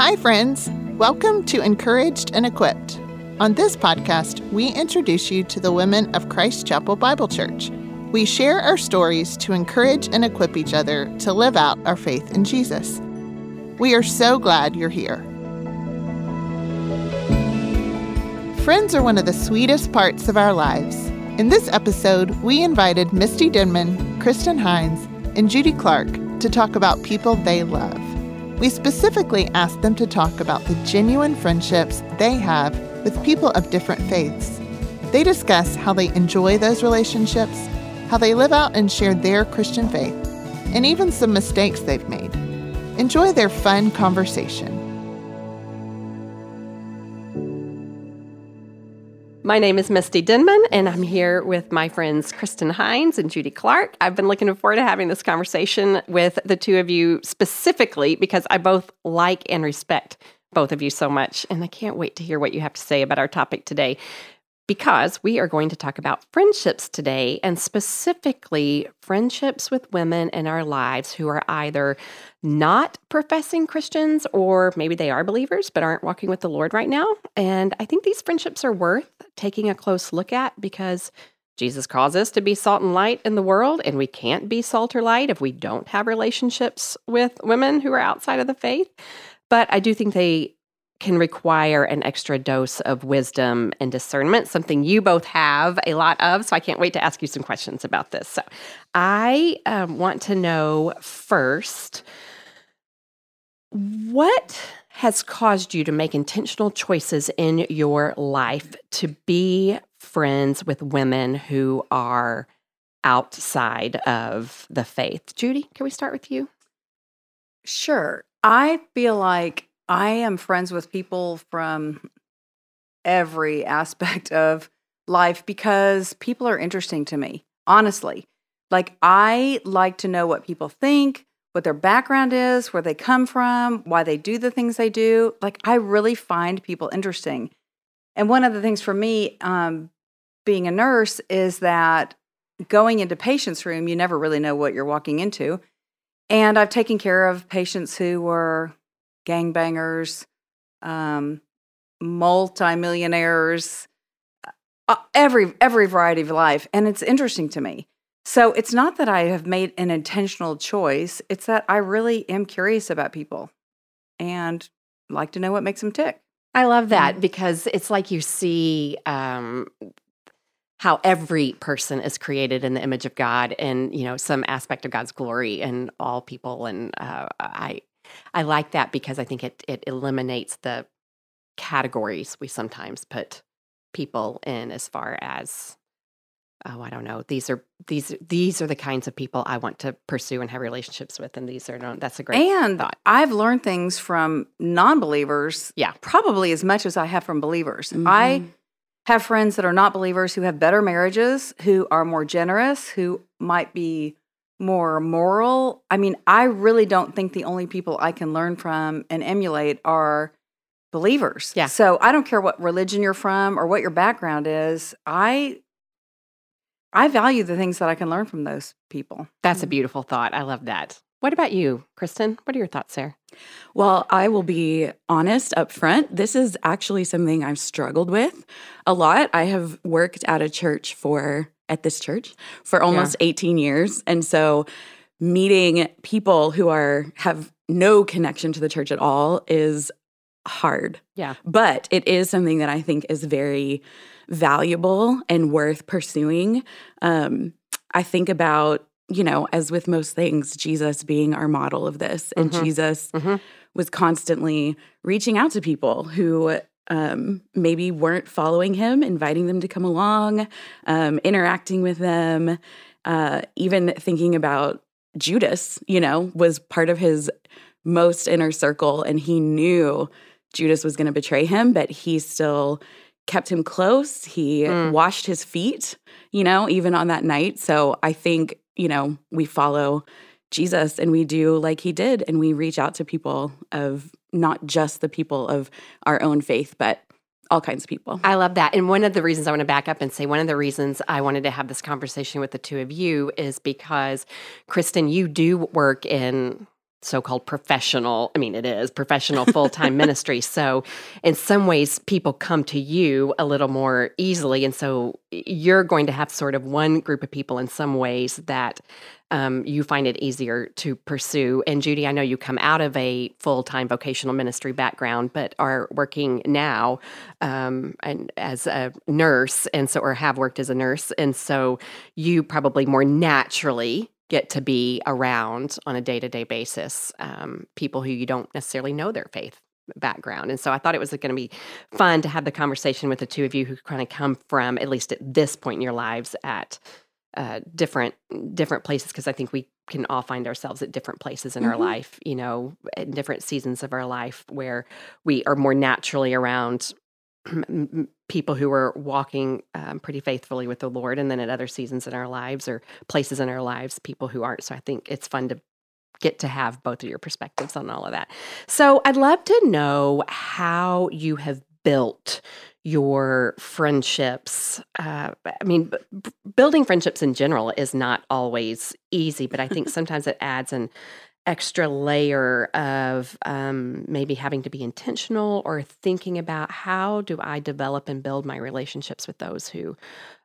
Hi, friends. Welcome to Encouraged and Equipped. On this podcast, we introduce you to the women of Christ Chapel Bible Church. We share our stories to encourage and equip each other to live out our faith in Jesus. We are so glad you're here. Friends are one of the sweetest parts of our lives. In this episode, we invited Misty Denman, Kristin Hines, and Judy Clark to talk about people they love. We specifically asked them to talk about the genuine friendships they have with people of different faiths. They discuss how they enjoy those relationships, how they live out and share their Christian faith, and even some mistakes they've made. Enjoy their fun conversation. My name is Misty Denman, and I'm here with my friends Kristin Hines and Judy Clark. I've been looking forward to having this conversation with the two of you specifically because I both like and respect both of you so much. And I can't wait to hear what you have to say about our topic today because we are going to talk about friendships today and specifically friendships with women in our lives who are either not professing Christians or maybe they are believers but aren't walking with the Lord right now. And I think these friendships are worth taking a close look at because Jesus calls us to be salt and light in the world, and we can't be salt or light if we don't have relationships with women who are outside of the faith. But I do think they can require an extra dose of wisdom and discernment, something you both have a lot of. So I can't wait to ask you some questions about this. So I um, want to know first what has caused you to make intentional choices in your life to be friends with women who are outside of the faith? Judy, can we start with you? Sure. I feel like I am friends with people from every aspect of life because people are interesting to me, honestly. Like, I like to know what people think, what their background is, where they come from, why they do the things they do. Like, I really find people interesting. And one of the things for me, um, being a nurse, is that going into patients' room, you never really know what you're walking into. And I've taken care of patients who were gangbangers, um, multimillionaires, uh, every every variety of life, and it's interesting to me. So it's not that I have made an intentional choice; it's that I really am curious about people and like to know what makes them tick. I love that because it's like you see um, how every person is created in the image of God and you know some aspect of God's glory in all people and uh, I I like that because I think it it eliminates the categories we sometimes put people in as far as oh I don't know these are these these are the kinds of people I want to pursue and have relationships with and these are no that's a great and thought. I've learned things from non-believers yeah probably as much as I have from believers mm-hmm. I have friends that are not believers who have better marriages who are more generous who might be more moral. I mean, I really don't think the only people I can learn from and emulate are believers. Yeah. So I don't care what religion you're from or what your background is. I I value the things that I can learn from those people. That's a mm-hmm. beautiful thought. I love that. What about you, Kristin? What are your thoughts there? Well, I will be honest up front. This is actually something I've struggled with a lot. I have worked at a church for at this church for almost yeah. 18 years. And so meeting people who are have no connection to the church at all is hard. Yeah. But it is something that I think is very valuable and worth pursuing. Um, I think about, you know, as with most things, Jesus being our model of this. And mm-hmm. Jesus mm-hmm. was constantly reaching out to people who um, maybe weren't following him, inviting them to come along, um, interacting with them, uh, even thinking about Judas, you know, was part of his most inner circle. And he knew Judas was going to betray him, but he still kept him close. He mm. washed his feet, you know, even on that night. So I think, you know, we follow Jesus and we do like he did and we reach out to people of not just the people of our own faith, but all kinds of people. I love that. And one of the reasons I want to back up and say one of the reasons I wanted to have this conversation with the two of you is because Kristin, you do work in so-called professional i mean it is professional full-time ministry. So in some ways people come to you a little more easily. And so you're going to have sort of one group of people in some ways that um, you find it easier to pursue. And judy i know you come out of a full-time vocational ministry background but are working now um, and as a nurse and so or have worked as a nurse. And so you probably more naturally get to be around on a day to day basis um, people who you don't necessarily know their faith background. And so I thought it was going to be fun to have the conversation with the two of you who kind of come from, at least at this point in your lives, at uh, different different places because I think we can all find ourselves at different places in mm-hmm. our life, you know, in different seasons of our life where we are more naturally around people who are walking um, pretty faithfully with the Lord, and then at other seasons in our lives or places in our lives, people who aren't. So I think it's fun to get to have both of your perspectives on all of that. So I'd love to know how you have built your friendships. Uh, I mean, b- building friendships in general is not always easy, but I think sometimes it adds an extra layer of um, maybe having to be intentional or thinking about how do I develop and build my relationships with those who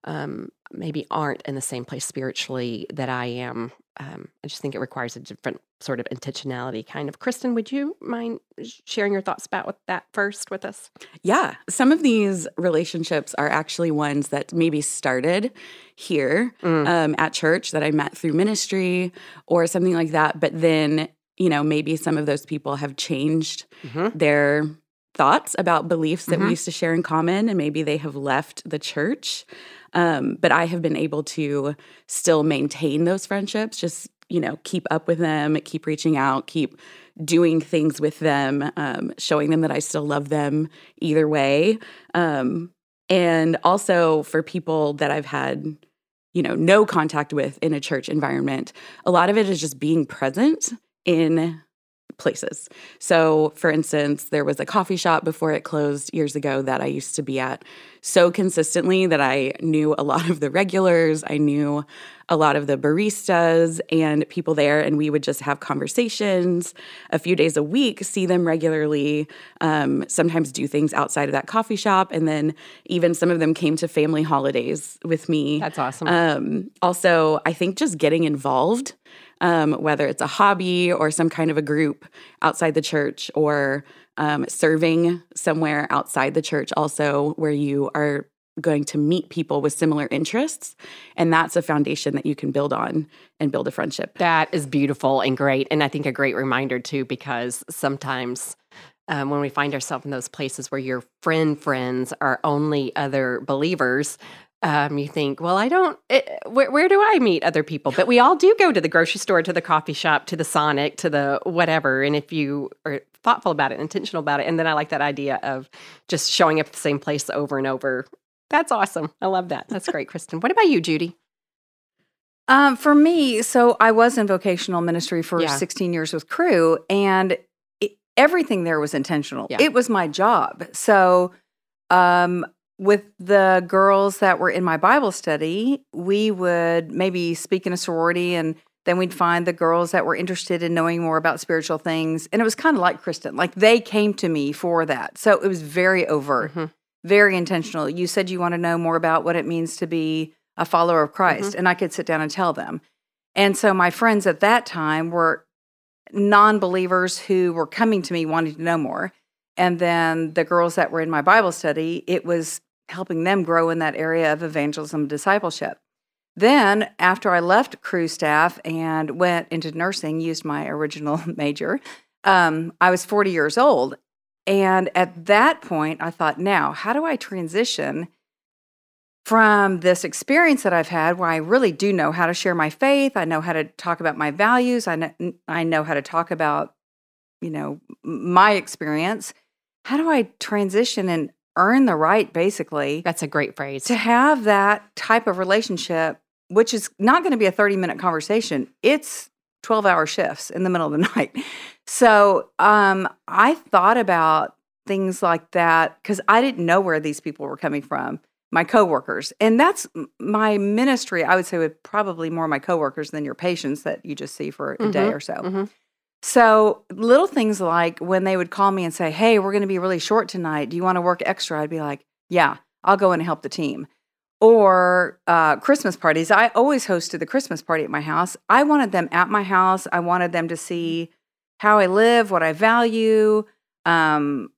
um, maybe aren't in the same place spiritually that I am. Um, I just think it requires a different sort of intentionality kind of. Kristin, would you mind sharing your thoughts about that first with us? Yeah. Some of these relationships are actually ones that maybe started here mm. um, at church that I met through ministry or something like that. But then, you know, maybe some of those people have changed mm-hmm. their thoughts about beliefs that mm-hmm. we used to share in common, and maybe they have left the church. Um, but I have been able to still maintain those friendships, just you know, keep up with them, keep reaching out, keep doing things with them, um, showing them that I still love them either way. Um, and also for people that I've had, you know, no contact with in a church environment, a lot of it is just being present in places. So, for instance, there was a coffee shop before it closed years ago that I used to be at so consistently that I knew a lot of the regulars, I knew a lot of the baristas and people there, and we would just have conversations a few days a week, see them regularly, um, sometimes do things outside of that coffee shop. And then even some of them came to family holidays with me. That's awesome. Um, also, I think just getting involved um, whether it's a hobby or some kind of a group outside the church or um, serving somewhere outside the church, also where you are going to meet people with similar interests. And that's a foundation that you can build on and build a friendship. That is beautiful and great. And I think a great reminder, too, because sometimes. Um, when we find ourselves in those places where your friend friends are only other believers, um, you think, well, I don't, it, eh, where, where do I meet other people? But we all do go to the grocery store, to the coffee shop, to the Sonic, to the whatever. And if you are thoughtful about it, intentional about it, and then I like that idea of just showing up at the same place over and over. That's awesome. I love that. That's great, Kristin. What about you, Judy? Um, for me, so I was in vocational ministry for yeah. 16 years with Cru, and it, everything there was intentional. Yeah. It was my job. So um, with the girls that were in my Bible study, we would maybe speak in a sorority and then we'd find the girls that were interested in knowing more about spiritual things. And it was kind of like Kristin, like they came to me for that. So it was very overt, mm-hmm. very intentional. You said you want to know more about what it means to be a follower of Christ, mm-hmm. and I could sit down and tell them. And so my friends at that time were non believers who were coming to me wanting to know more. And then the girls that were in my Bible study, it was helping them grow in that area of evangelism discipleship. Then, after I left Cru staff and went into nursing, used my original major, um, I was 40 years old. And at that point, I thought, now, how do I transition from this experience that I've had where I really do know how to share my faith? I know how to talk about my values. I know, I know how to talk about, you know, my experience. How do I transition and earn the right, basically. That's a great phrase. To have that type of relationship, which is not going to be a 30 minute conversation, it's 12 hour shifts in the middle of the night. So um, I thought about things like that because I didn't know where these people were coming from, my coworkers. And that's my ministry, I would say, with probably more my coworkers than your patients that you just see for a mm-hmm, day or so. Mm-hmm. So little things like when they would call me and say, "Hey, we're going to be really short tonight. Do you want to work extra?" I'd be like, "Yeah, I'll go in and help the team." Or uh, Christmas parties. I always hosted the Christmas party at my house. I wanted them at my house. I wanted them to see how I live, what I value, um,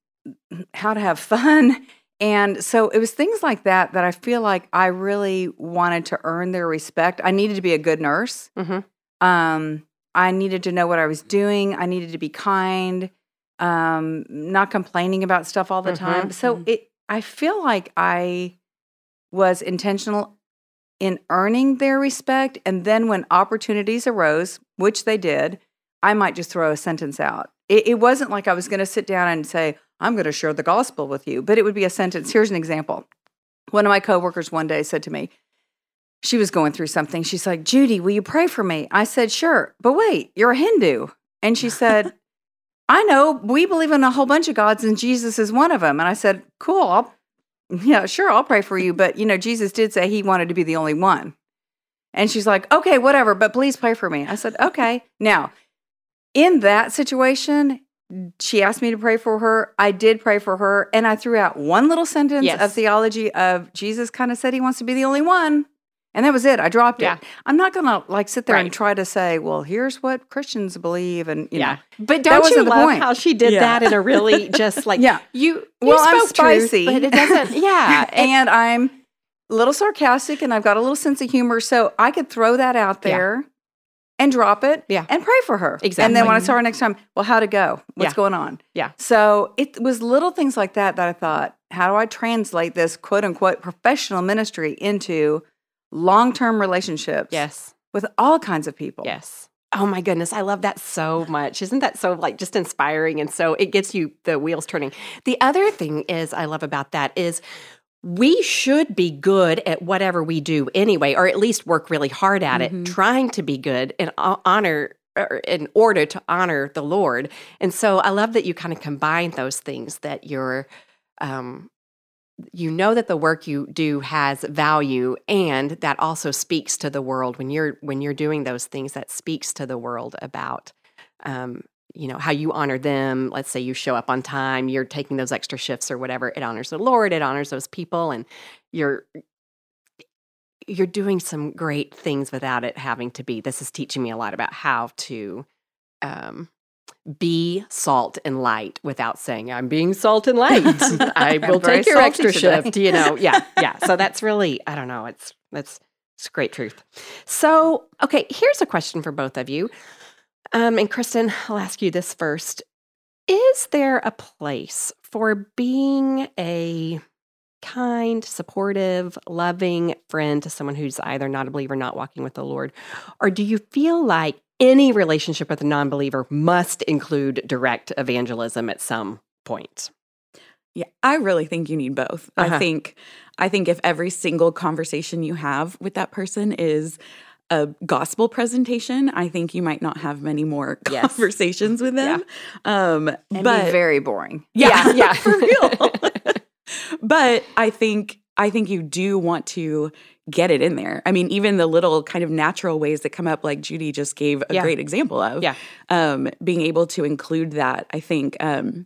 how to have fun. And so it was things like that that I feel like I really wanted to earn their respect. I needed to be a good nurse. Mhm. Um, I needed to know what I was doing. I needed to be kind, um, not complaining about stuff all the time. So it, I feel like I was intentional in earning their respect. And then when opportunities arose, which they did, I might just throw a sentence out. It, it wasn't like I was going to sit down and say, I'm going to share the gospel with you, but it would be a sentence. Here's an example. One of my coworkers one day said to me, she was going through something. She's like, Judy, will you pray for me? I said, sure. But wait, you're a Hindu. And she said, I know we believe in a whole bunch of gods and Jesus is one of them. And I said, cool. I'll, yeah, sure. I'll pray for you. But, you know, Jesus did say he wanted to be the only one. And she's like, okay, whatever, but please pray for me. I said, okay. Now, in that situation, she asked me to pray for her. I did pray for her. And I threw out one little sentence Yes. of theology of Jesus kind of said he wants to be the only one. And that was it. I dropped Yeah. it. I'm not going to like sit there and try to say, well, here's what Christians believe. And, you yeah. know, But don't you wasn't love point. how she did Yeah. that in a really just like Yeah. you? you Well, I'm spoke truth, spicy. but it doesn't. Yeah, and, and I'm a little sarcastic and I've got a little sense of humor. So I could throw that out Yeah. there and drop it Yeah. and pray for her. exactly. And then when I saw her next time, well, how'd it go? What's Yeah. going on? Yeah. So it was little things like that that I thought, how do I translate this quote unquote professional ministry into long term relationships yes, with all kinds of people? yes. Oh my goodness, I love that so much. Isn't that so like just inspiring? And so it gets you the wheels turning. The other thing is I love about that is we should be good at whatever we do anyway, or at least work really hard at Mm-hmm. it, trying to be good and honor in order to honor the Lord. And so I love that you kind of combine those things that you're um you know that the work you do has value and that also speaks to the world when you're when you're doing those things that speaks to the world about um you know how you honor them. Let's say you show up on time you're taking those extra shifts or whatever it honors the lord it honors those people and you're you're doing some great things without it having to be. This is teaching me a lot about how to um be salt and light without saying I'm being salt and light. I will take your extra today. shift, you know. Yeah, yeah. So that's really I don't know, it's that's it's great truth. So, okay, here's a question for both of you. Um and Kristen, I'll ask you this first. Is there a place for being a kind, supportive, loving friend to someone who's either not a believer, not walking with the Lord? Or do you feel like any relationship with a non believer must include direct evangelism at some point? Yeah, I really think you need both. Uh-huh. I think I think if every single conversation you have with that person is a gospel presentation, I think you might not have many more Yes. conversations with them. Um And but be very boring. Yeah, yeah. for real. but I think I think you do want to get it in there. I mean, even the little kind of natural ways that come up, like Judy just gave a Yeah. great example of. Yeah. Um, being able to include that, I think. Um,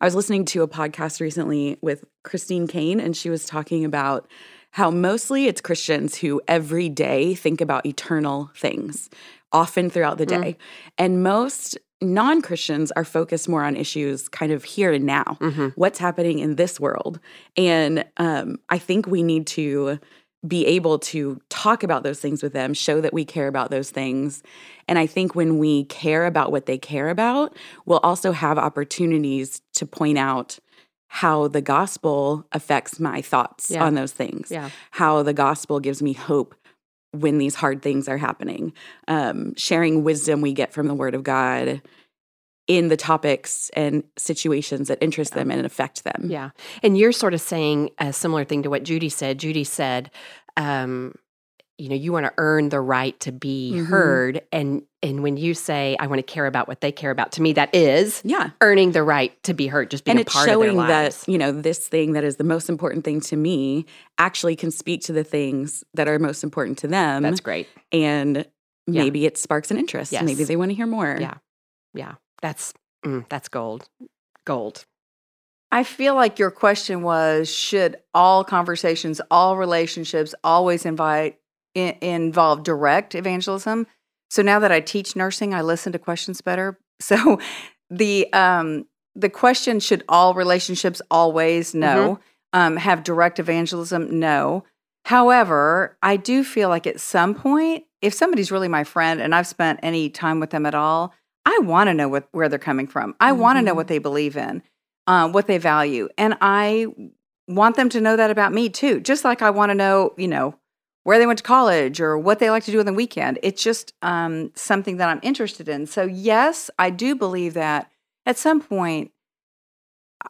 I was listening to a podcast recently with Christine Caine, and she was talking about how mostly it's Christians who every day think about eternal things, often throughout the day. And most non Christians are focused more on issues kind of here and now, Mhm. what's happening in this world. And um, I think we need to be able to talk about those things with them, show that we care about those things. And I think when we care about what they care about, we'll also have opportunities to point out how the gospel affects my thoughts Yeah. on those things, Yeah. how the gospel gives me hope when these hard things are happening, um, sharing wisdom we get from the word of God in the topics and situations that interest them and affect them. Yeah. And you're sort of saying a similar thing to what Judy said. Judy said, um, you know, you want to earn the right to be Mhm. heard. And and when you say, I want to care about what they care about, to me, that is Yeah. earning the right to be heard, just being and a it's part of their showing lives. that you know this thing that is the most important thing to me actually can speak to the things that are most important to them That's great. and Yeah. maybe it sparks an interest Yes. maybe they want to hear more Yeah. yeah, that's mm, that's gold, gold. I feel like your question was should all conversations, all relationships always invite in, involve direct evangelism? So now that I teach nursing, I listen to questions better. So the um the question should all relationships always no um, have direct evangelism? No. However i do feel like at some point if somebody's really my friend and i've spent any time with them at all i want to know what, where they're coming from. I want to know what they believe in uh, what they value. And i want them to know that about me too just like i want to know you know where they went to college or what they like to do on the weekend it's just um, something that i'm interested in so yes i do believe that at some point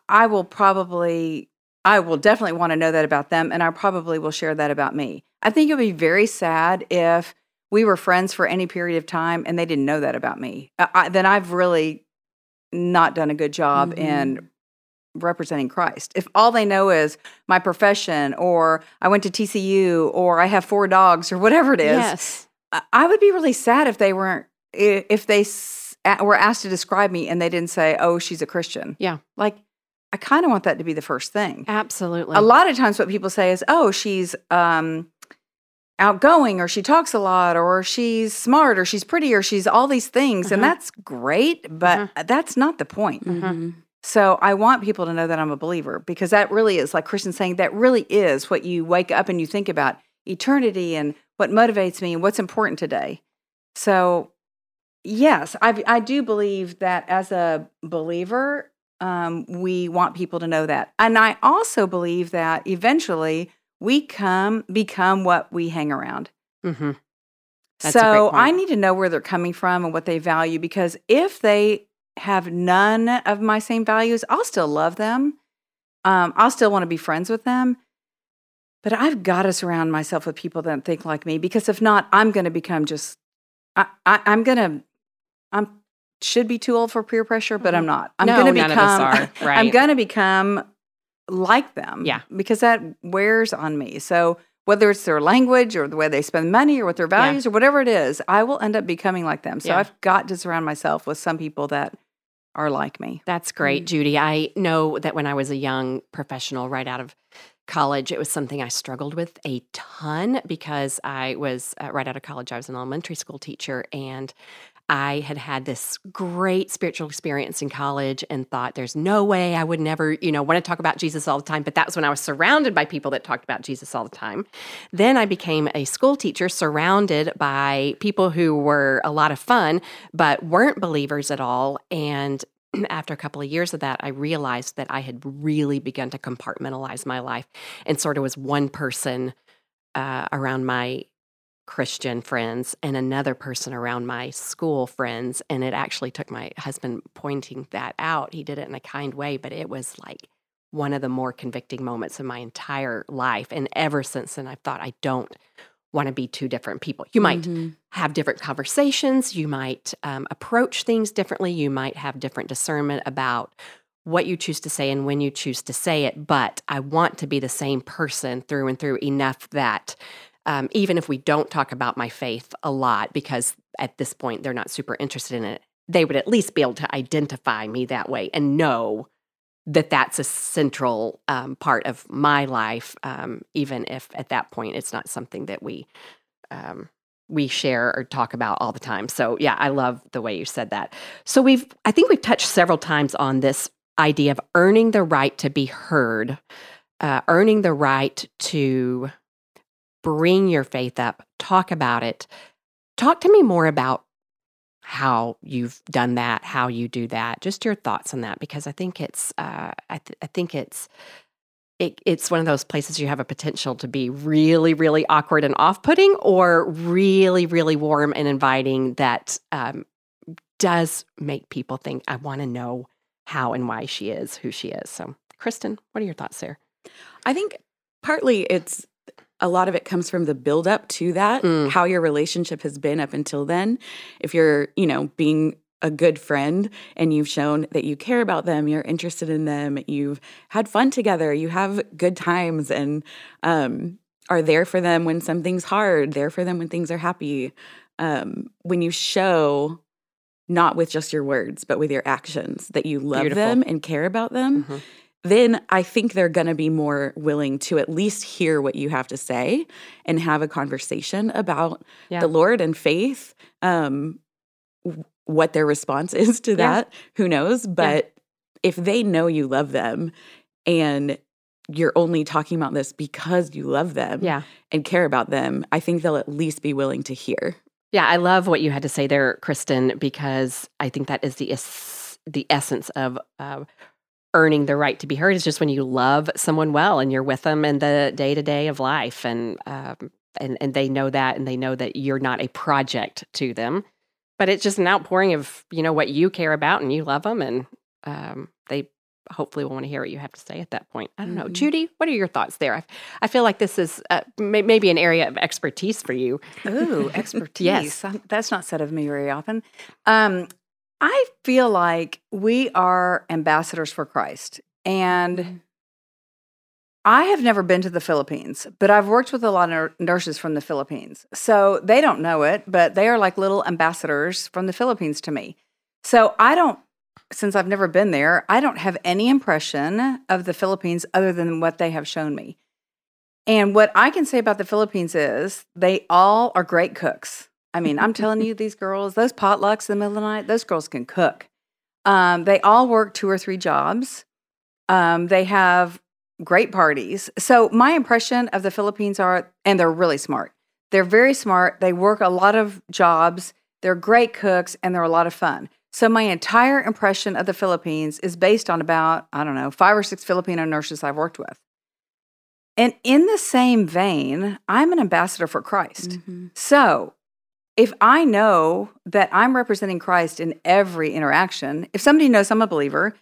I will probably I will definitely want to know that about them and I probably will share that about me. I think it would be very sad if we were friends for any period of time and they didn't know that about me. I, then I've really not done a good job Mhm. in representing Christ. If all they know is my profession or I went to TCU or I have four dogs or whatever it is, Yes. I- I would be really sad if they weren't if they were asked to describe me and they didn't say, "Oh, she's a Christian." Yeah. Like I kind of want that to be the first thing. Absolutely. A lot of times what people say is, "Oh, she's um outgoing or she talks a lot or she's smart or she's pretty or she's all these things." And Uh-huh. that's great, but that's not the point. Mhm. So I want people to know that I'm a believer because that really is like Christian saying that really is what you wake up and you think about eternity and what motivates me and what's important today. So yes, I I do believe that as a believer, um, we want people to know that, and I also believe that eventually we come become what we hang around. hmm That's a great so I need to know where they're coming from and what they value because if they have none of my same values, I'll still love them. Um, I'll still want to be friends with them. But I've got to surround myself with people that think like me because if not, I'm going to become just, I, I, I'm going to, I'm should be too old for peer pressure, but I'm not. I'm Mm-hmm. No, going to none of become, us are, I'm going to become like them. Yeah. Because that wears on me. So whether it's their language or the way they spend money or what their values or whatever it is, I will end up becoming like them. So Yeah. I've got to surround myself with some people that are like me. That's great. Judy. I know that when I was a young professional right out of college, it was something I struggled with a ton because I was uh, right out of college, I was an elementary school teacher and I had had this great spiritual experience in college and thought there's no way I would never, you know, want to talk about Jesus all the time. But that was when I was surrounded by people that talked about Jesus all the time. Then I became a school teacher surrounded by people who were a lot of fun, but weren't believers at all. And after a couple of years of that, I realized that I had really begun to compartmentalize my life and sort of was one person uh, around my Christian friends and another person around my school friends. And it actually took my husband pointing that out. He did it in a kind way, but it was like one of the more convicting moments of my entire life. And ever since then, I've thought I don't want to be two different people. You might Mhm. have different conversations. You might um, approach things differently. You might have different discernment about what you choose to say and when you choose to say it. But I want to be the same person through and through enough that um, even if we don't talk about my faith a lot, because at this point they're not super interested in it, they would at least be able to identify me that way and know that that's a central um, part of my life, um, even if at that point it's not something that we um, we share or talk about all the time. So yeah, I love the way you said that. So we've I think we've touched several times on this idea of earning the right to be heard, uh, earning the right to bring your faith up, talk about it. Talk to me more about how you've done that, how you do that, just your thoughts on that, because I think it's, uh, I, th- I think it's, it, it's one of those places you have a potential to be really, really awkward and off-putting, or really, really warm and inviting that um, does make people think, I want to know how and why she is who she is. So, Kristin, what are your thoughts there? I think partly it's a lot of it comes from the buildup to that, Mm. how your relationship has been up until then. If you're, you know, being a good friend and you've shown that you care about them, you're interested in them, you've had fun together, you have good times and um, are there for them when something's hard, there for them when things are happy. Um, when you show not with just your words, but with your actions, that you love Beautiful. them and care about them, Mhm. Then I think they're going to be more willing to at least hear what you have to say and have a conversation about Yeah. the Lord and faith. Um, what their response is to Yeah. that, who knows? But if they know you love them and you're only talking about this because you love them Yeah. and care about them, I think they'll at least be willing to hear. Yeah, I love what you had to say there, Kristin, because I think that is the es- the essence of uh, earning the right to be heard. Is just when you love someone well and you're with them in the day to day of life, and um, and and they know that, and they know that you're not a project to them, but it's just an outpouring of you know what you care about, and you love them, and um, they hopefully will want to hear what you have to say at that point. I don't know, Mhm. Judy, what are your thoughts there? I, I feel like this is uh, may- maybe an area of expertise for you. Ooh, expertise. Yes. Um, That's not said of me very often. Um, I feel like we are ambassadors for Christ. And mm-hmm. I have never been to the Philippines, but I've worked with a lot of nurses from the Philippines. So they don't know it, but they are like little ambassadors from the Philippines to me. So I don't, since I've never been there, I don't have any impression of the Philippines other than what they have shown me. And what I can say about the Philippines is they all are great cooks. I mean, I'm telling you, these girls, those potlucks in the middle of the night, those girls can cook. Um, they all work two or three jobs. Um, they have great parties. So my impression of the Philippines are, and they're really smart. They're very smart. They work a lot of jobs. They're great cooks, and they're a lot of fun. So my entire impression of the Philippines is based on about I don't know five or six Filipino nurses I've worked with. And in the same vein, I'm an ambassador for Christ. Mm-hmm. So if I know that I'm representing Christ in every interaction, if somebody knows I'm a believer,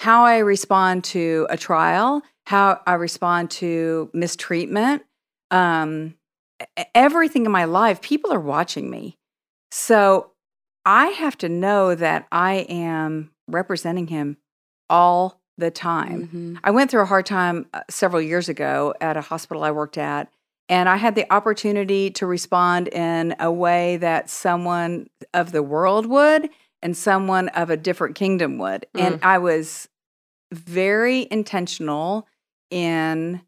how I respond to a trial, how I respond to mistreatment, um, everything in my life, people are watching me. So I have to know that I am representing him all the time. Mm-hmm. I went through a hard time uh, several years ago at a hospital I worked at, and I had the opportunity to respond in a way that someone of the world would and someone of a different kingdom would. And I was very intentional in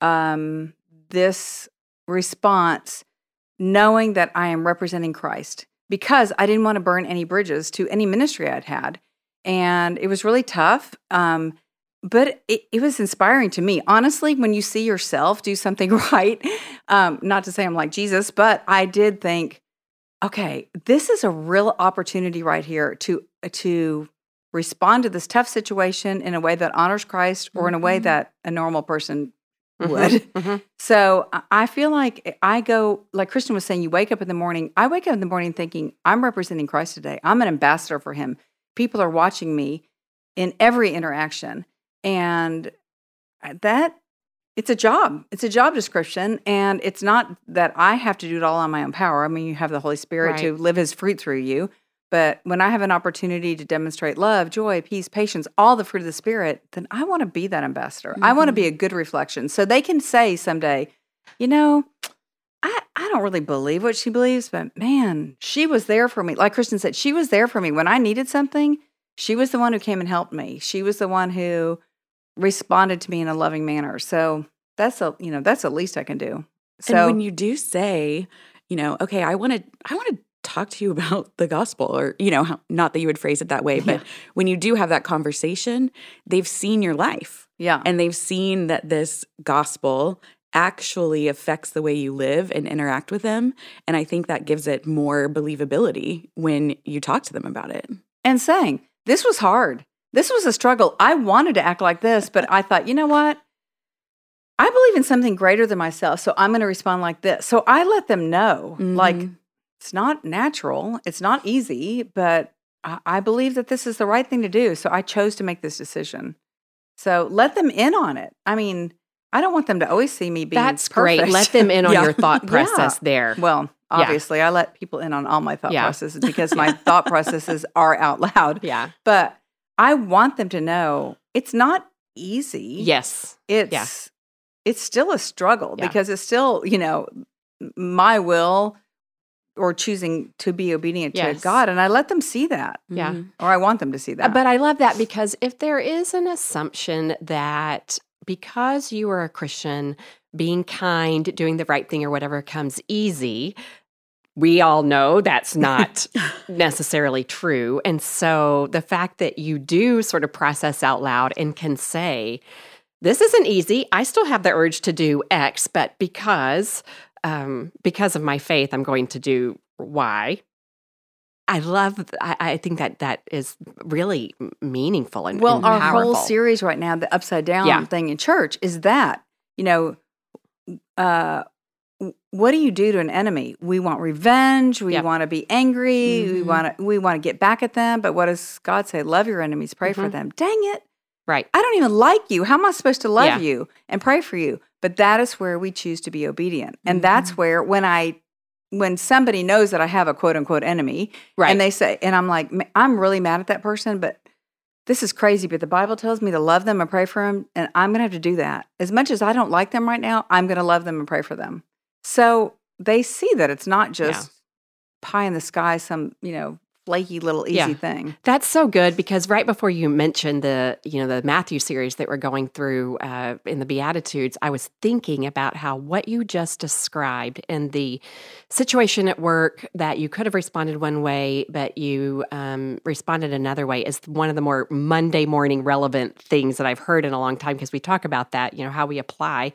um, this response, knowing that I am representing Christ because I didn't want to burn any bridges to any ministry I'd had. And it was really tough. Um, but it, it was inspiring to me. Honestly, when you see yourself do something right, um, not to say I'm like Jesus, but I did think, okay, this is a real opportunity right here to to respond to this tough situation in a way that honors Christ or in a way Mhm. that a normal person Mhm, would. mhm. So I- I feel like I go, like Kristin was saying, you wake up in the morning. I wake up in the morning thinking, I'm representing Christ today. I'm an ambassador for him. People are watching me in every interaction. And uh, that, it's a job. It's a job description. And it's not that I have to do it all on my own power. I mean, you have the Holy Spirit to live his fruit through you. But when I have an opportunity to demonstrate love, joy, peace, patience, all the fruit of the Spirit, then I want to be that ambassador. I want to be a good reflection. So they can say someday, you know, I, I don't really believe what she believes, but man, she was there for me. Like Kristin said, she was there for me. When I needed something, she was the one who came and helped me. She was the one who responded to me in a loving manner. So that's a you know, that's the least I can do. So and when you do say, you know, okay, I want to, I want to talk to you about the gospel, or you know, not that you would phrase it that way, but Yeah. when you do have that conversation, they've seen your life yeah. and they've seen that this gospel actually affects the way you live and interact with them, and I think that gives it more believability when you talk to them about it. and saying, This was hard. This was a struggle. I wanted to act like this, but I thought, you know what? I believe in something greater than myself, so I'm going to respond like this. So I let them know, like, Mhm. it's not natural, it's not easy, but I, I believe that this is the right thing to do. So I chose to make this decision. So let them in on it. I mean, I don't want them to always see me being That's great. Let them in on Yeah. your thought Yeah. process there. Well, Yeah. obviously, I let people in on all my thought Yeah. processes because my thought processes are out loud. Yeah. But I want them to know it's not easy. Yes. It's it's still a struggle Yeah. because it's still, you know, my will or choosing to be obedient Yes. to God. And I let them see that, Yeah. Mhm. or I want them to see Uh, that. But I love that because if there is an assumption that because you are a Christian, being kind, doing the right thing, or whatever comes easy, we all know that's not necessarily true. And so the fact that you do sort of process out loud and can say, this isn't easy. I still have the urge to do X, but because um, because of my faith, I'm going to do Y. I love. I, I think that that is really meaningful and well, and our whole series right now, the upside down Yeah. thing in church, is that you know, uh, what do you do to an enemy? We want revenge. We Yep. want to be angry. We Mhm. want to we want to get back at them. But what does God say? Love your enemies. Pray for Mhm. them. Dang it! right. I don't even like you. How am I supposed to love Yeah. you and pray for you? But that is where we choose to be obedient. And that's Mm-hmm. where when I when somebody knows that I have a quote unquote enemy Right. and they say and I'm like I'm really mad at that person, but this is crazy, but the Bible tells me to love them and pray for them, and I'm going to have to do that. As much as I don't like them right now, I'm going to love them and pray for them. So they see that it's not just pie in the sky, some, you know, flaky little easy Yeah. thing. That's so good because right before you mentioned the you know the Matthew series that we're going through uh, in the Beatitudes, I was thinking about how what you just described and the situation at work that you could have responded one way, but you um, responded another way is one of the more Monday morning relevant things that I've heard in a long time because we talk about that, you know, how we apply.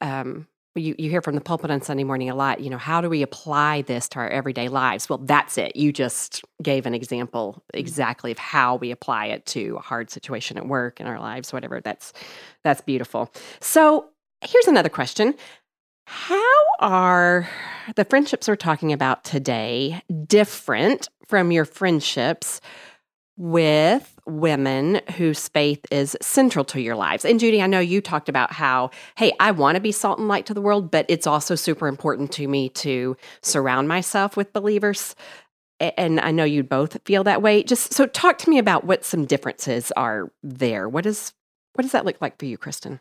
Um, you, you hear from the pulpit on Sunday morning a lot, you know, how do we apply this to our everyday lives? Well, that's it. You just gave an example mm-hmm. exactly of how we apply it to a hard situation at work in our lives, whatever. That's that's beautiful. So here's another question. How are the friendships we're talking about today different from your friendships with women whose faith is central to your lives. And Judy, I know you talked about how, hey, I want to be salt and light to the world, but it's also super important to me to surround myself with believers. And I know you both feel that way. Just so talk to me about what some differences are there. What is what does that look like for you, Kristin?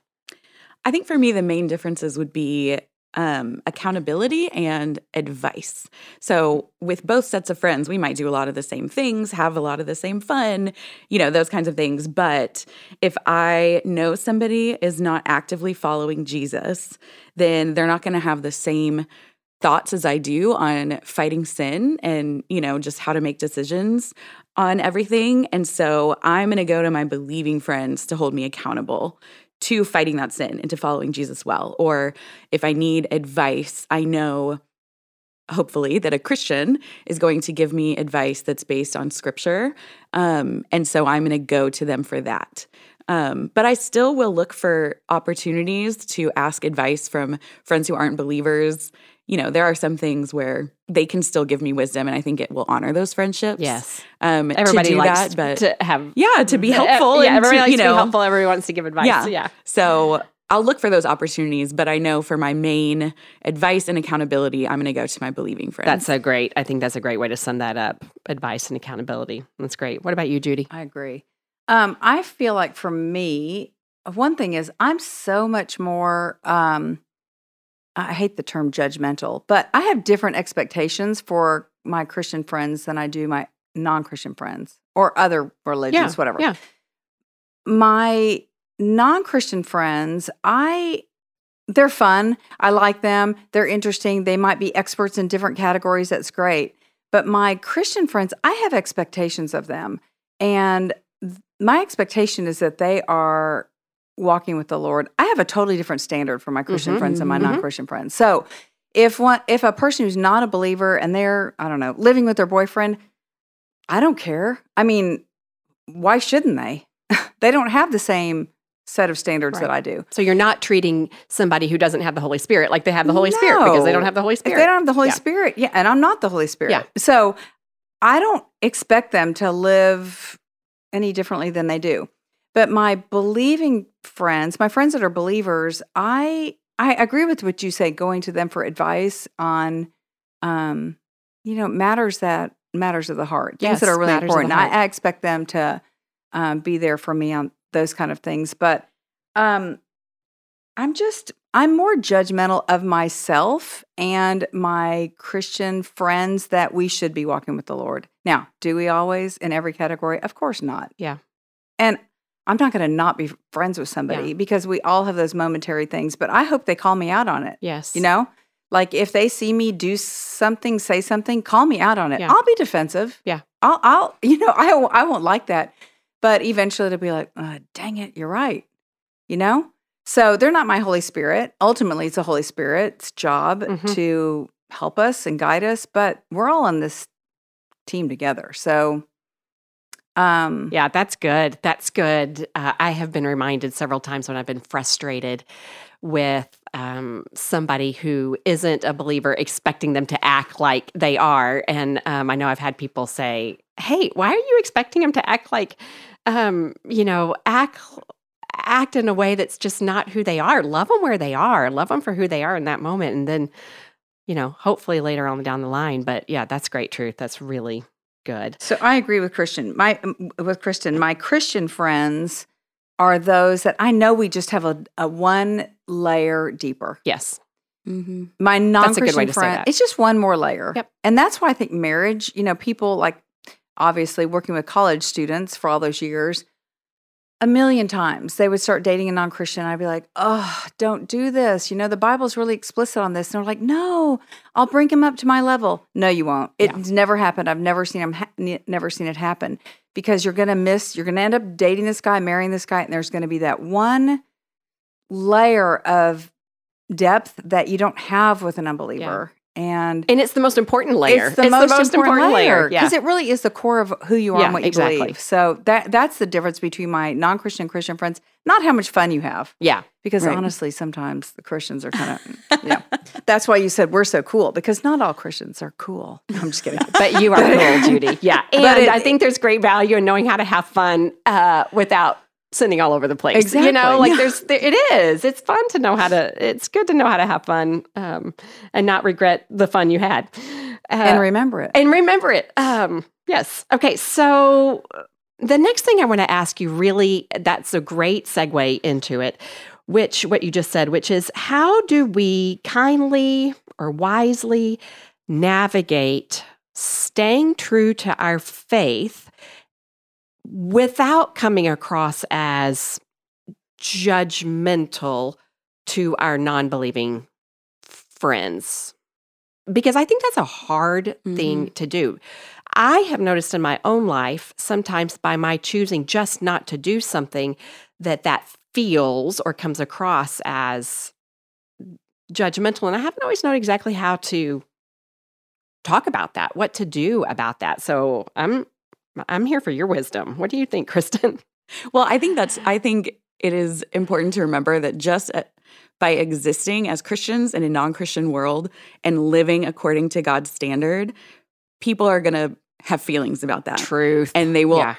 I think for me, the main differences would be um, accountability and advice. So, with both sets of friends, we might do a lot of the same things, have a lot of the same fun, you know, those kinds of things. But if I know somebody is not actively following Jesus, then they're not going to have the same thoughts as I do on fighting sin and, you know, just how to make decisions on everything. And so I'm going to go to my believing friends to hold me accountable to fighting that sin and to following Jesus well. Or if I need advice, I know hopefully that a Christian is going to give me advice that's based on scripture. Um, and so I'm going to go to them for that. Um, but I still will look for opportunities to ask advice from friends who aren't believers. You know, there are some things where they can still give me wisdom, and I think it will honor those friendships. Yes. um, Everybody to do likes that, but to have yeah, to be Uh, helpful. Yeah, and everybody to, likes you to be helpful. Everybody wants to give advice. Yeah. yeah. So I'll look for those opportunities, but I know for my main advice and accountability, I'm going to go to my believing friends. That's so great. I think that's a great way to sum that up. Advice and accountability. That's great. What about you, Judy? I agree. Um, I feel like for me, one thing is I'm so much more. Um, I hate the term judgmental, but I have different expectations for my Christian friends than I do my non-Christian friends or other religions, whatever. Yeah. My non-Christian friends, I they're fun. I like them. They're interesting. They might be experts in different categories. That's great. But my Christian friends, I have expectations of them. And th- my expectation is that they are walking with the Lord. I have a totally different standard for my Christian Mhm, friends and my mhm. non-Christian friends. So if one if a person who's not a believer and they're, I don't know, living with their boyfriend, I don't care. I mean, why shouldn't they? they don't have the same set of standards that I do. So you're not treating somebody who doesn't have the Holy Spirit like they have the Holy Spirit because they don't have the Holy Spirit. If they don't have the Holy Yeah. Spirit, yeah, and I'm not the Holy Spirit. Yeah. So I don't expect them to live any differently than they do. But my believing friends, my friends that are believers, I I agree with what you say, going to them for advice on um, you know, matters that matters of the heart, things that are really matters of the important. I. I expect them to um, be there for me on those kind of things. But um, I'm just I'm more judgmental of myself and my Christian friends that we should be walking with the Lord. Now, do we always in every category? Of course not. Yeah. And I'm not going to not be friends with somebody Yeah. because we all have those momentary things, but I hope they call me out on it. Yes. You know? Like if they see me do something, say something, call me out on it. Yeah. I'll be defensive. Yeah. I'll, I'll, you know, I, won't- I won't like that. But eventually they'll be like, uh, dang it, you're right. You know? So they're not my Holy Spirit. Ultimately, it's the Holy Spirit's job Mhm. to help us and guide us, but we're all on this team together. So, um, Yeah, that's good. That's good. Uh, I have been reminded several times when I've been frustrated with um, somebody who isn't a believer, expecting them to act like they are. And um, I know I've had people say, "Hey, why are you expecting them to act like, um, you know, act?" act in a way that's just not who they are love them where they are love them for who they are in that moment and then you know hopefully later on down the line but yeah that's great truth that's really good So I agree with Kristin. My um, with Christian, my Christian friends are those that I know we just have a, a one layer deeper. yes Mm-hmm. My a good way non-Christian to say friend, that. it's just one more layer. Yep. And that's why I think marriage, you know, people like obviously working with college students for all those years, a million times they would start dating a non-Christian. I'd be like, oh, don't do this. You know, the Bible's really explicit on this. And they're like, no, I'll bring him up to my level. No, you won't. It's never happened. I've never seen him, ha- never seen it happen because you're going to miss, you're going to end up dating this guy, marrying this guy, and there's going to be that one layer of depth that you don't have with an unbeliever. And And it's the most important layer. it's the, most, important, layer Yeah. because it really is the core of who you are Yeah, and what you exactly. believe. So that that's the difference between my non-Christian Christian friends. Not how much fun you have, yeah. because Right. honestly, sometimes the Christians are kind of yeah. That's why you said we're so cool because not all Christians are cool. I'm just kidding. But you are cool, Judy. Yeah. And it- I think there's great value in knowing how to have fun uh, without sending all over the place. Exactly. You know, like Yeah. there's, there, it is. It's fun to know how to, it's good to know how to have fun um, and not regret the fun you had. Uh, and remember it. and remember it. Um, yes. Okay. So uh, the next thing I want to ask you really, that's a great segue into it, which what you just said, which is how do we kindly or wisely navigate staying true to our faith without coming across as judgmental to our non believing friends? Because I think that's a hard thing mm-hmm. to do. I have noticed in my own life, sometimes by my choosing just not to do something, that that feels or comes across as judgmental. And I haven't always known exactly how to talk about that, what to do about that. So I'm I'm here for your wisdom. What do you think, Kristin? Well, I think that's, I think it is important to remember that just uh, by existing as Christians in a non Christian world and living according to God's standard, people are going to have feelings about that. Truth. And they will yeah.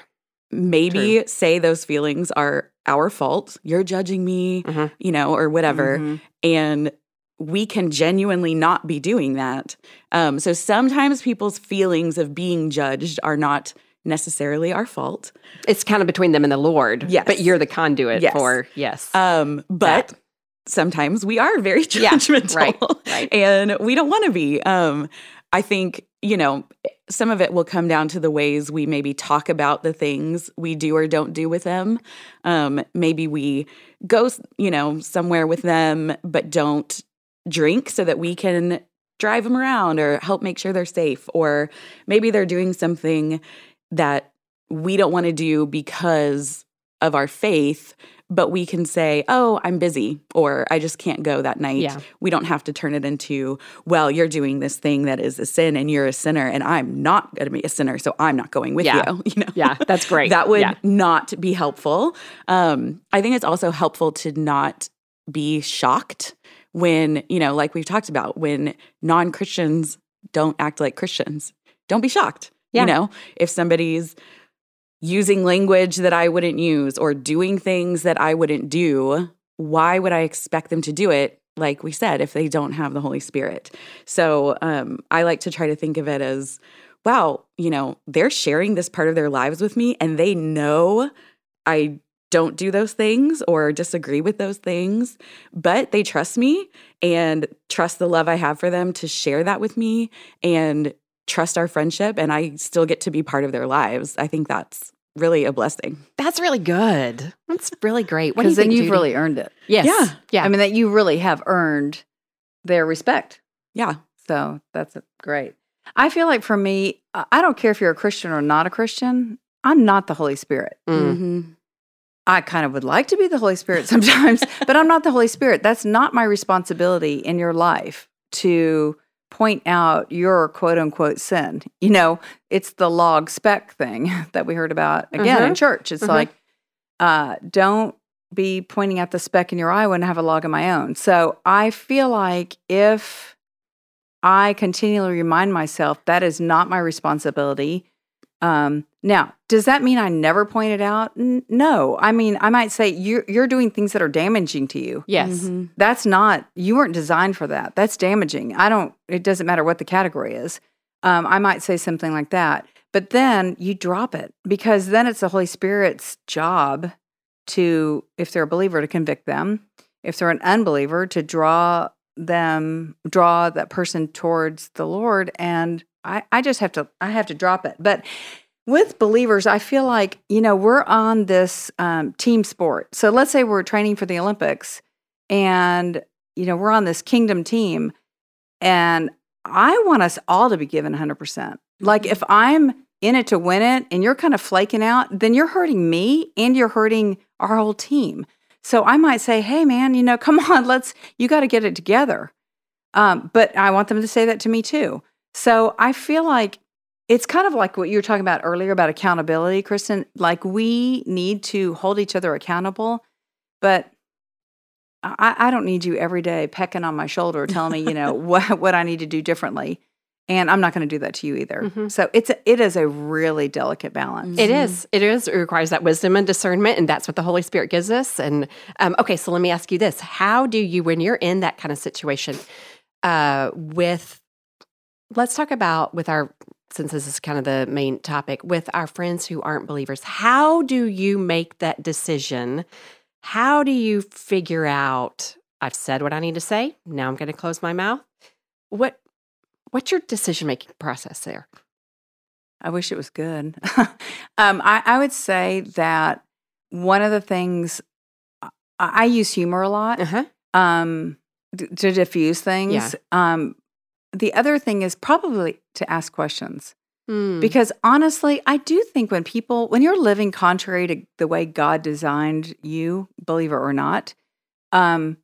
maybe say those feelings are our fault. You're judging me, Mhm. you know, or whatever. Mhm. And we can genuinely not be doing that. Um, so sometimes people's feelings of being judged are not necessarily our fault. It's kind of between them and the Lord. Yes. But you're the conduit Yes. for yes. Um, but That. sometimes we are very Yeah, judgmental, right, right. and we don't want to be. Um, I think you know some of it will come down to the ways we maybe talk about the things we do or don't do with them. Um, maybe we go, you know, somewhere with them, but don't drink so that we can drive them around or help make sure they're safe. Or maybe they're doing something that we don't want to do because of our faith, but we can say, oh, I'm busy, or I just can't go that night. Yeah. We don't have to turn it into, well, you're doing this thing that is a sin and you're a sinner, and I'm not going to be a sinner, so I'm not going with Yeah. you. You know? yeah, that's great. that would Yeah. not be helpful. Um, I think it's also helpful to not be shocked when, you know, like we've talked about, when non Christians don't act like Christians. Don't be shocked. Yeah. You know, if somebody's using language that I wouldn't use or doing things that I wouldn't do, why would I expect them to do it? Like we said, if they don't have the Holy Spirit. So um, I like to try to think of it as, wow, you know, they're sharing this part of their lives with me and they know I don't do those things or disagree with those things, but they trust me and trust the love I have for them to share that with me and trust our friendship. And I still get to be part of their lives. I think that's really a blessing. That's really good. That's really great. What do you Because then think, you've Judy? really earned it. yes. Yeah. Yeah. I mean, that you really have earned their respect. Yeah. So that's great. I feel like for me, I I don't care if you're a Christian or not a Christian. I'm not the Holy Spirit. Mm. hmm I kind of would like to be the Holy Spirit sometimes, but I'm not the Holy Spirit. That's not my responsibility in your life to point out your quote unquote sin. You know, it's the log speck thing that we heard about again in Mhm. church. It's Mhm. like, uh, don't be pointing out the speck in your eye when I have a log of my own. So I feel like if I continually remind myself that is not my responsibility. Um, now, does that mean I never point it out? N- no. I mean, I might say you're you're doing things that are damaging to you. Yes. Mhm. That's not you weren't designed for that. That's damaging. I don't. It doesn't matter what the category is. Um, I might say something like that, but then you drop it because then it's the Holy Spirit's job to, if they're a believer, to convict them. If they're an unbeliever, to draw them, draw that person towards the Lord. And I, I just have to, I have to drop it. But with believers, I feel like, you know, we're on this um, team sport. So let's say we're training for the Olympics and, you know, we're on this kingdom team. And I want us all to be given 100%. Like if I'm in it to win it and you're kind of flaking out, then you're hurting me and you're hurting our whole team. So I might say, hey, man, you know, come on, let's, you got to get it together. Um, but I want them to say that to me too. So I feel like it's kind of like what you were talking about earlier about accountability, Kristin. Like we need to hold each other accountable, but I, I don't need you every day pecking on my shoulder, telling me, you know, what what I need to do differently. And I'm not going to do that to you either. Mhm. So it's a, it is a really delicate balance. It is. It is. It requires that wisdom and discernment, and that's what the Holy Spirit gives us. And um, okay, so let me ask you this: How do you, when you're in that kind of situation, uh, with, let's talk about with our, since this is kind of the main topic, with our friends who aren't believers, how do you make that decision? How do you figure out? I've said what I need to say. Now I'm going to close my mouth. What What's your decision making process there? I wish it was good. um, I, I would say that one of the things I, I use humor a lot Uh huh. um, d- to diffuse things. Yeah. Um, the other thing is probably to ask questions. Mm. Because honestly, I do think when people, when you're living contrary to the way God designed you, believe it or not, um,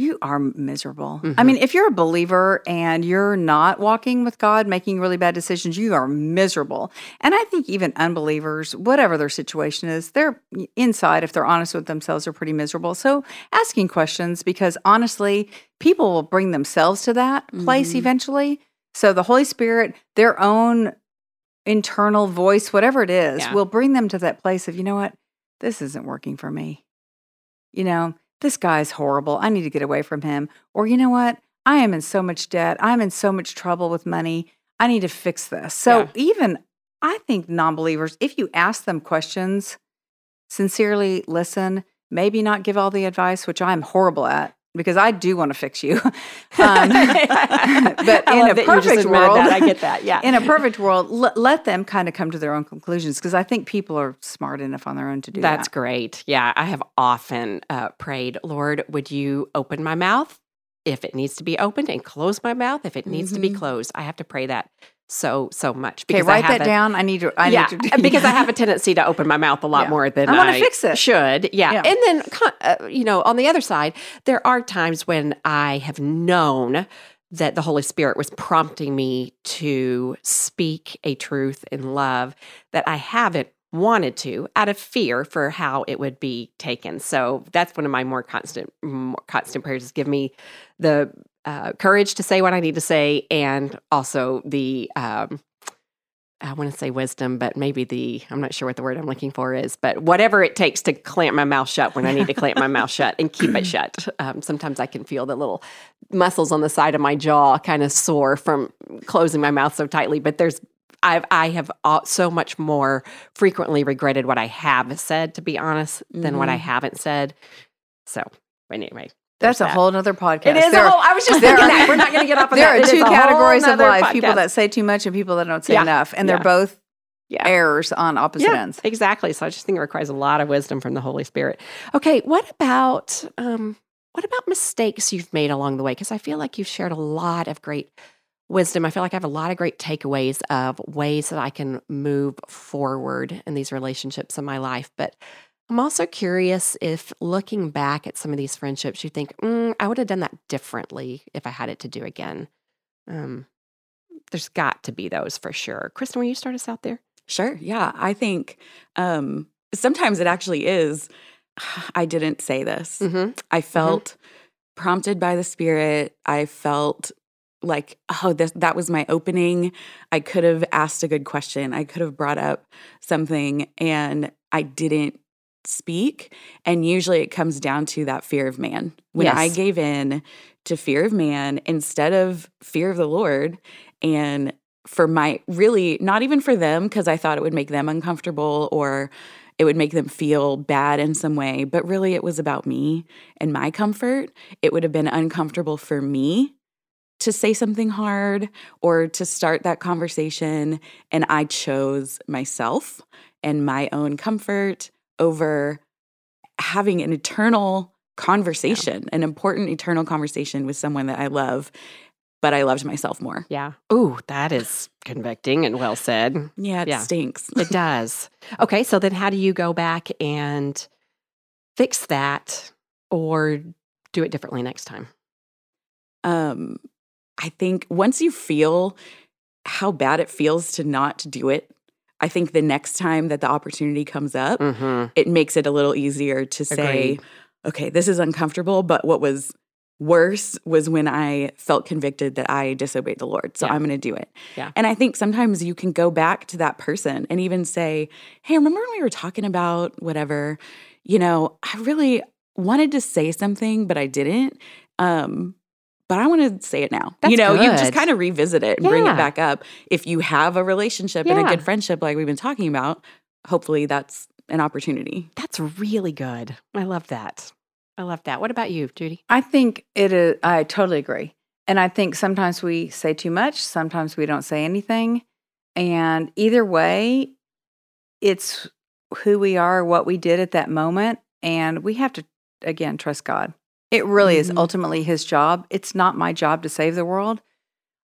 you are miserable. I Mhm. mean, if you're a believer and you're not walking with God, making really bad decisions, you are miserable. And I think even unbelievers, whatever their situation is, they're inside, if they're honest with themselves, are pretty miserable. So asking questions, because honestly, people will bring themselves to that place Mhm. eventually. So the Holy Spirit, their own internal voice, whatever it is, Yeah. will bring them to that place of, you know what, this isn't working for me. You know, this guy's horrible. I need to get away from him. Or, you know what, I am in so much debt. I'm in so much trouble with money. I need to fix this. So, Yeah. even I think non believers, if you ask them questions, sincerely listen, maybe not give all the advice, which I'm horrible at because I do want to fix you. Um, but in a that you just perfect world, that. I get that. Yeah. in a perfect world, l- let them kind of come to their own conclusions because I think people are smart enough on their own to do That's that. That's great. Yeah, I have often uh, prayed, Lord, would you open my mouth if it needs to be opened and close my mouth if it needs to be Mhm. closed? I have to pray that so so much Okay, because I write have that a- down. I need to. I yeah, need to, because I have a tendency to open my mouth a lot Yeah. more than I I, wanna fix it. should. Yeah, Yeah. and then uh, you know, on the other side, there are times when I have known that the Holy Spirit was prompting me to speak a truth in love that I haven't wanted to out of fear for how it would be taken. So that's one of my more constant, more constant prayers is give me the uh, courage to say what I need to say, and also the um, I want to say wisdom, but maybe the I'm not sure what the word I'm looking for is, but whatever it takes to clamp my mouth shut when I need to clamp my mouth shut and keep it shut. Um, sometimes I can feel the little muscles on the side of my jaw kind of sore from closing my mouth so tightly, but there's I've I have so much more frequently regretted what I have said, to be honest, than what I Mhm. haven't said. So anyway, That's there's a that. whole other podcast. It is There- a whole. I was just there thinking are- that we're not going to get off of there that. are two categories of life people that say too much and people that don't say Yeah. enough. And Yeah. they're both Yeah. errors on opposite Yeah, ends. exactly. So I just think it requires a lot of wisdom from the Holy Spirit. Okay, what about um, what about mistakes you've made along the way? Because I feel like you've shared a lot of great wisdom. I feel like I have a lot of great takeaways of ways that I can move forward in these relationships in my life. But I'm also curious if looking back at some of these friendships, you think, mm, I would have done that differently if I had it to do again. Um, there's got to be those for sure. Kristin, will you start us out there? Sure. Yeah. I think um, sometimes it actually is. I didn't say this. Mm-hmm. I felt prompted by the Spirit. I felt like, oh, this, that was my opening. I could have asked a good question. I could have brought up something, and I didn't speak. And usually it comes down to that fear of man. When I gave in to fear of man instead of fear of the Lord, and for my really not even for them because I thought it would make them uncomfortable or it would make them feel bad in some way, but really it was about me and my comfort. It would have been uncomfortable for me to say something hard or to start that conversation. And I chose myself and my own comfort over having an eternal conversation, an important eternal conversation with someone that I love, but I loved myself more. Yeah. Ooh, that is convicting and well said. Yeah, it Yeah. stinks. It does. Okay, so then how do you go back and fix that or do it differently next time? um i think once you feel how bad it feels to not do it i think the next time that the opportunity comes up Mm-hmm. it makes it a little easier to say Agreed. okay this is uncomfortable but what was worse was when i felt convicted that i disobeyed the lord so Yeah. i'm going to do it Yeah. and i think sometimes you can go back to that person and even say hey remember when we were talking about whatever you know i really wanted to say something but i didn't um but I want to say it now. That's you know, you just kind of revisit it and bring it back up. If you have a relationship and a good friendship like we've been talking about, hopefully that's an opportunity. That's really good. I love that. I love that. What about you, Judy? I think it is, I totally agree. And I think sometimes we say too much, sometimes we don't say anything. And either way, it's who we are, what we did at that moment. And we have to, again, trust God. It really is Mhm. ultimately His job. It's not my job to save the world.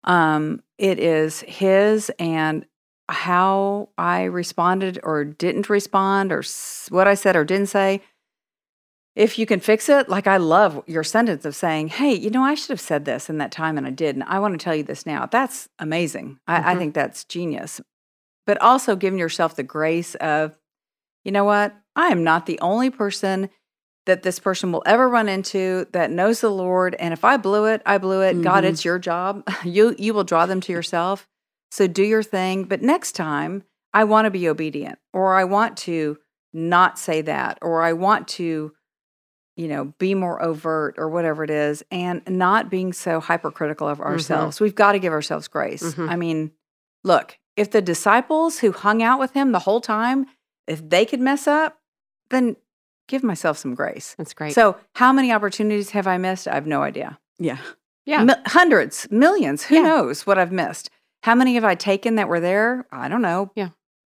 Um, it is His and how I responded or didn't respond or s- what I said or didn't say if you can fix it, like I love your sentence of saying, Hey, you know, I should have said this in that time and I did. And I want to tell you this now. That's amazing. I, I Mhm. think that's genius. But also giving yourself the grace of, you know what? I am not the only person that this person will ever run into that knows the Lord. And if I blew it, I blew it. God, Mhm. it's your job. You you will draw them to yourself. So do your thing. But next time, I want to be obedient, or I want to not say that, or I want to, you know, be more overt or whatever it is, and not being so hypercritical of ourselves. We've got to give ourselves grace. Mhm. I mean, look, if the disciples who hung out with him the whole time, if they could mess up, then give myself some grace. That's great. So, how many opportunities have I missed? I have no idea. Yeah. yeah. Mi- hundreds, millions. Who Yeah. knows what I've missed? How many have I taken that were there? I don't know. Yeah.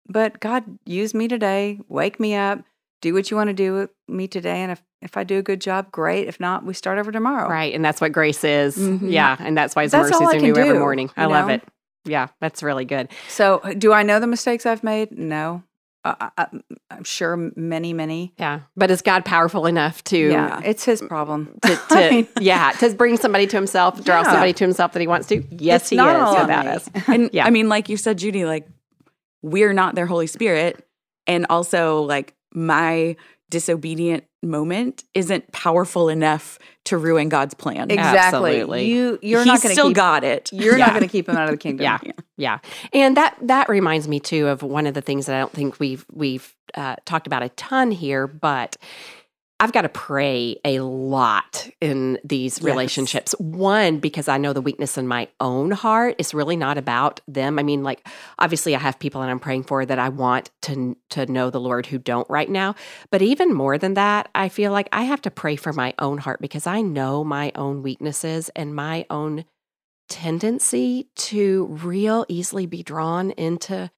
But God, use me today. Wake me up. Do what you want to do with me today. And if, if I do a good job, great. If not, we start over tomorrow. Right. And that's what grace is. Mhm. Yeah. And that's why his That's mercies are new every morning. I love know? it. Yeah. That's really good. So, do I know the mistakes I've made? No. Uh, I'm sure many, many. Yeah. But is God powerful enough to Yeah, it's his problem. to, to I mean, yeah, to bring somebody to himself, draw Yeah. somebody to himself that he wants to. Yes, It's he is me. us. And Yeah. I mean, like you said, Judy, like we're not their Holy Spirit. And also, like, my disobedient moment isn't powerful enough to ruin God's plan. exactly. Absolutely. You you're He's not going to still keep. got it. You're Yeah. not going to keep him out of the kingdom. Yeah. Yeah, and that that reminds me too of one of the things that I don't think we've we've uh, talked about a ton here, but I've got to pray a lot in these Yes. relationships. One, because I know the weakness in my own heart is really not about them. I mean, like obviously I have people that I'm praying for that I want to to know the Lord who don't right now. But even more than that, I feel like I have to pray for my own heart because I know my own weaknesses and my own tendency to real easily be drawn into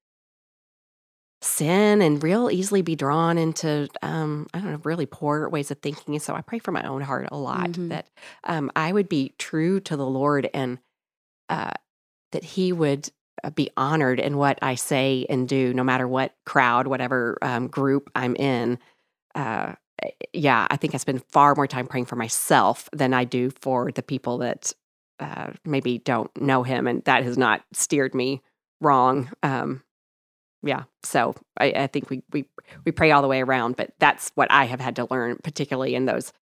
sin and real easily be drawn into um i don't know really poor ways of thinking and so i pray for my own heart a lot Mhm. that um i would be true to the lord and uh that he would uh, be honored in what i say and do no matter what crowd whatever um, group i'm in uh eh, yeah i think i spend far more time praying for myself than i do for the people that uh maybe don't know him and that has not steered me wrong um yeah so I, I think we we we pray all the way around but that's what i have had to learn particularly in those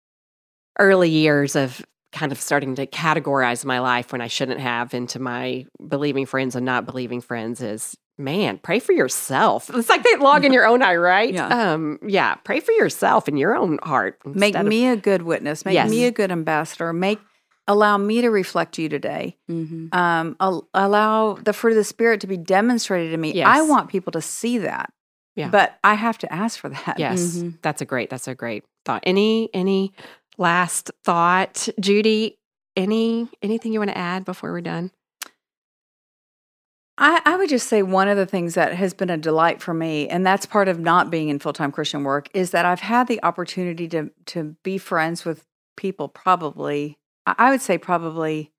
early years of kind of starting to categorize my life when i shouldn't have into my believing friends and not believing friends is man pray for yourself it's like that log in your own eye right Yeah. um yeah pray for yourself in your own heart Make of- me a good witness. Make Yes. me a good ambassador. Make allow me to reflect you today. Mhm. Um, al- allow the fruit of the spirit to be demonstrated to me. I want people to see that. Yeah. But I have to ask for that. Yes, Mhm. that's a great. That's a great thought. Any any last thought, Judy? Any anything you want to add before we're done? I, I would just say one of the things that has been a delight for me, and that's part of not being in full time Christian work, is that I've had the opportunity to to be friends with people. Probably, I would say probably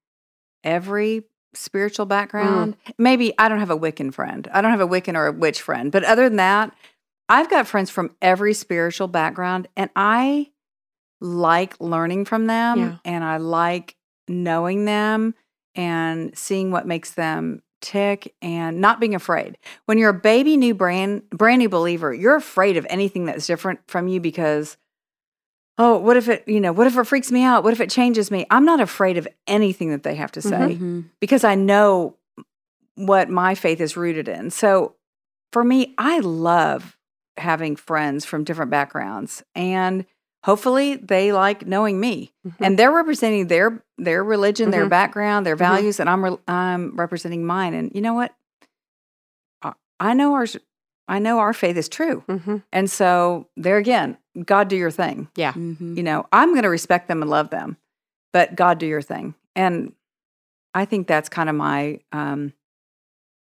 every spiritual mm. background. Maybe I don't have a Wiccan friend. I don't have a Wiccan or a witch friend, but other than that, I've got friends from every spiritual background, and I like learning from them, Yeah. and I like knowing them and seeing what makes them tick and not being afraid. When you're a baby new brand brand new believer, you're afraid of anything that's different from you because oh, what if it, you know, what if it freaks me out? What if it changes me? I'm not afraid of anything that they have to say Mhm. because I know what my faith is rooted in. So for me, I love having friends from different backgrounds and hopefully they like knowing me Mm-hmm. and they're representing their their religion, their Mhm. background, their Mhm. values, and I'm re- I'm representing mine. And you know what? I, I know ours. I know our faith is true, hmm and so there again, God, do your thing. Mhm. You know, I'm going to respect them and love them, but God, do your thing. And I think that's kind of my um,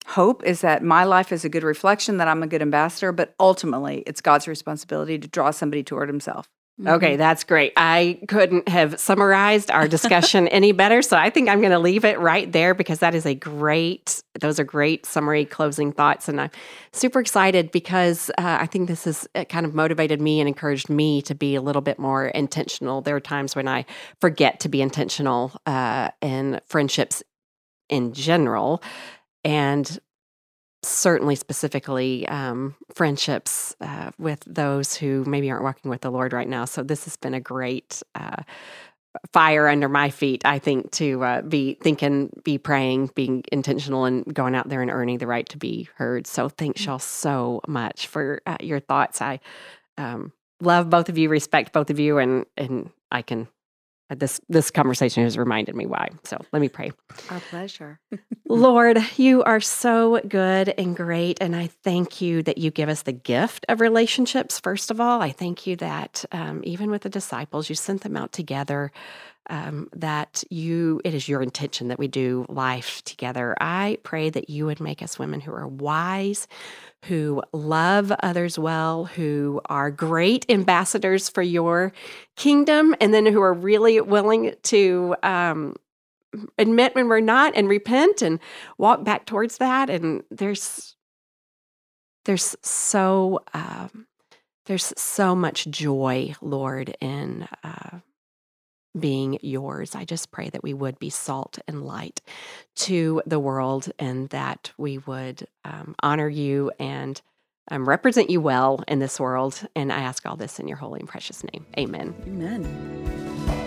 hope is that my life is a good reflection that I'm a good ambassador, but ultimately, it's God's responsibility to draw somebody toward Himself. Okay, that's great. I couldn't have summarized our discussion any better. So I think I'm going to leave it right there because that is a great, those are great summary closing thoughts. And I'm super excited because uh, I think this has uh, kind of motivated me and encouraged me to be a little bit more intentional. There are times when I forget to be intentional uh, in friendships in general. And certainly specifically um, friendships uh, with those who maybe aren't walking with the Lord right now. So this has been a great uh, fire under my feet, I think, to uh, be thinking, be praying, being intentional, and going out there and earning the right to be heard. So thanks y'all so much for uh, your thoughts. I um, love both of you, respect both of you, and and I can. Uh, This this conversation has reminded me why. So let me pray. Our pleasure. Lord, you are so good and great. And I thank you that you give us the gift of relationships, first of all. I thank you that um, even with the disciples, you sent them out together. Um, that you, it is your intention that we do life together. I pray that you would make us women who are wise, who love others well, who are great ambassadors for your kingdom, and then who are really willing to um, admit when we're not and repent and walk back towards that and there's there's so um, there's so much joy lord in uh, being yours i just pray that we would be salt and light to the world and that we would um, honor you and um, represent you well in this world. And i ask all this in your holy and precious name. Amen. Amen.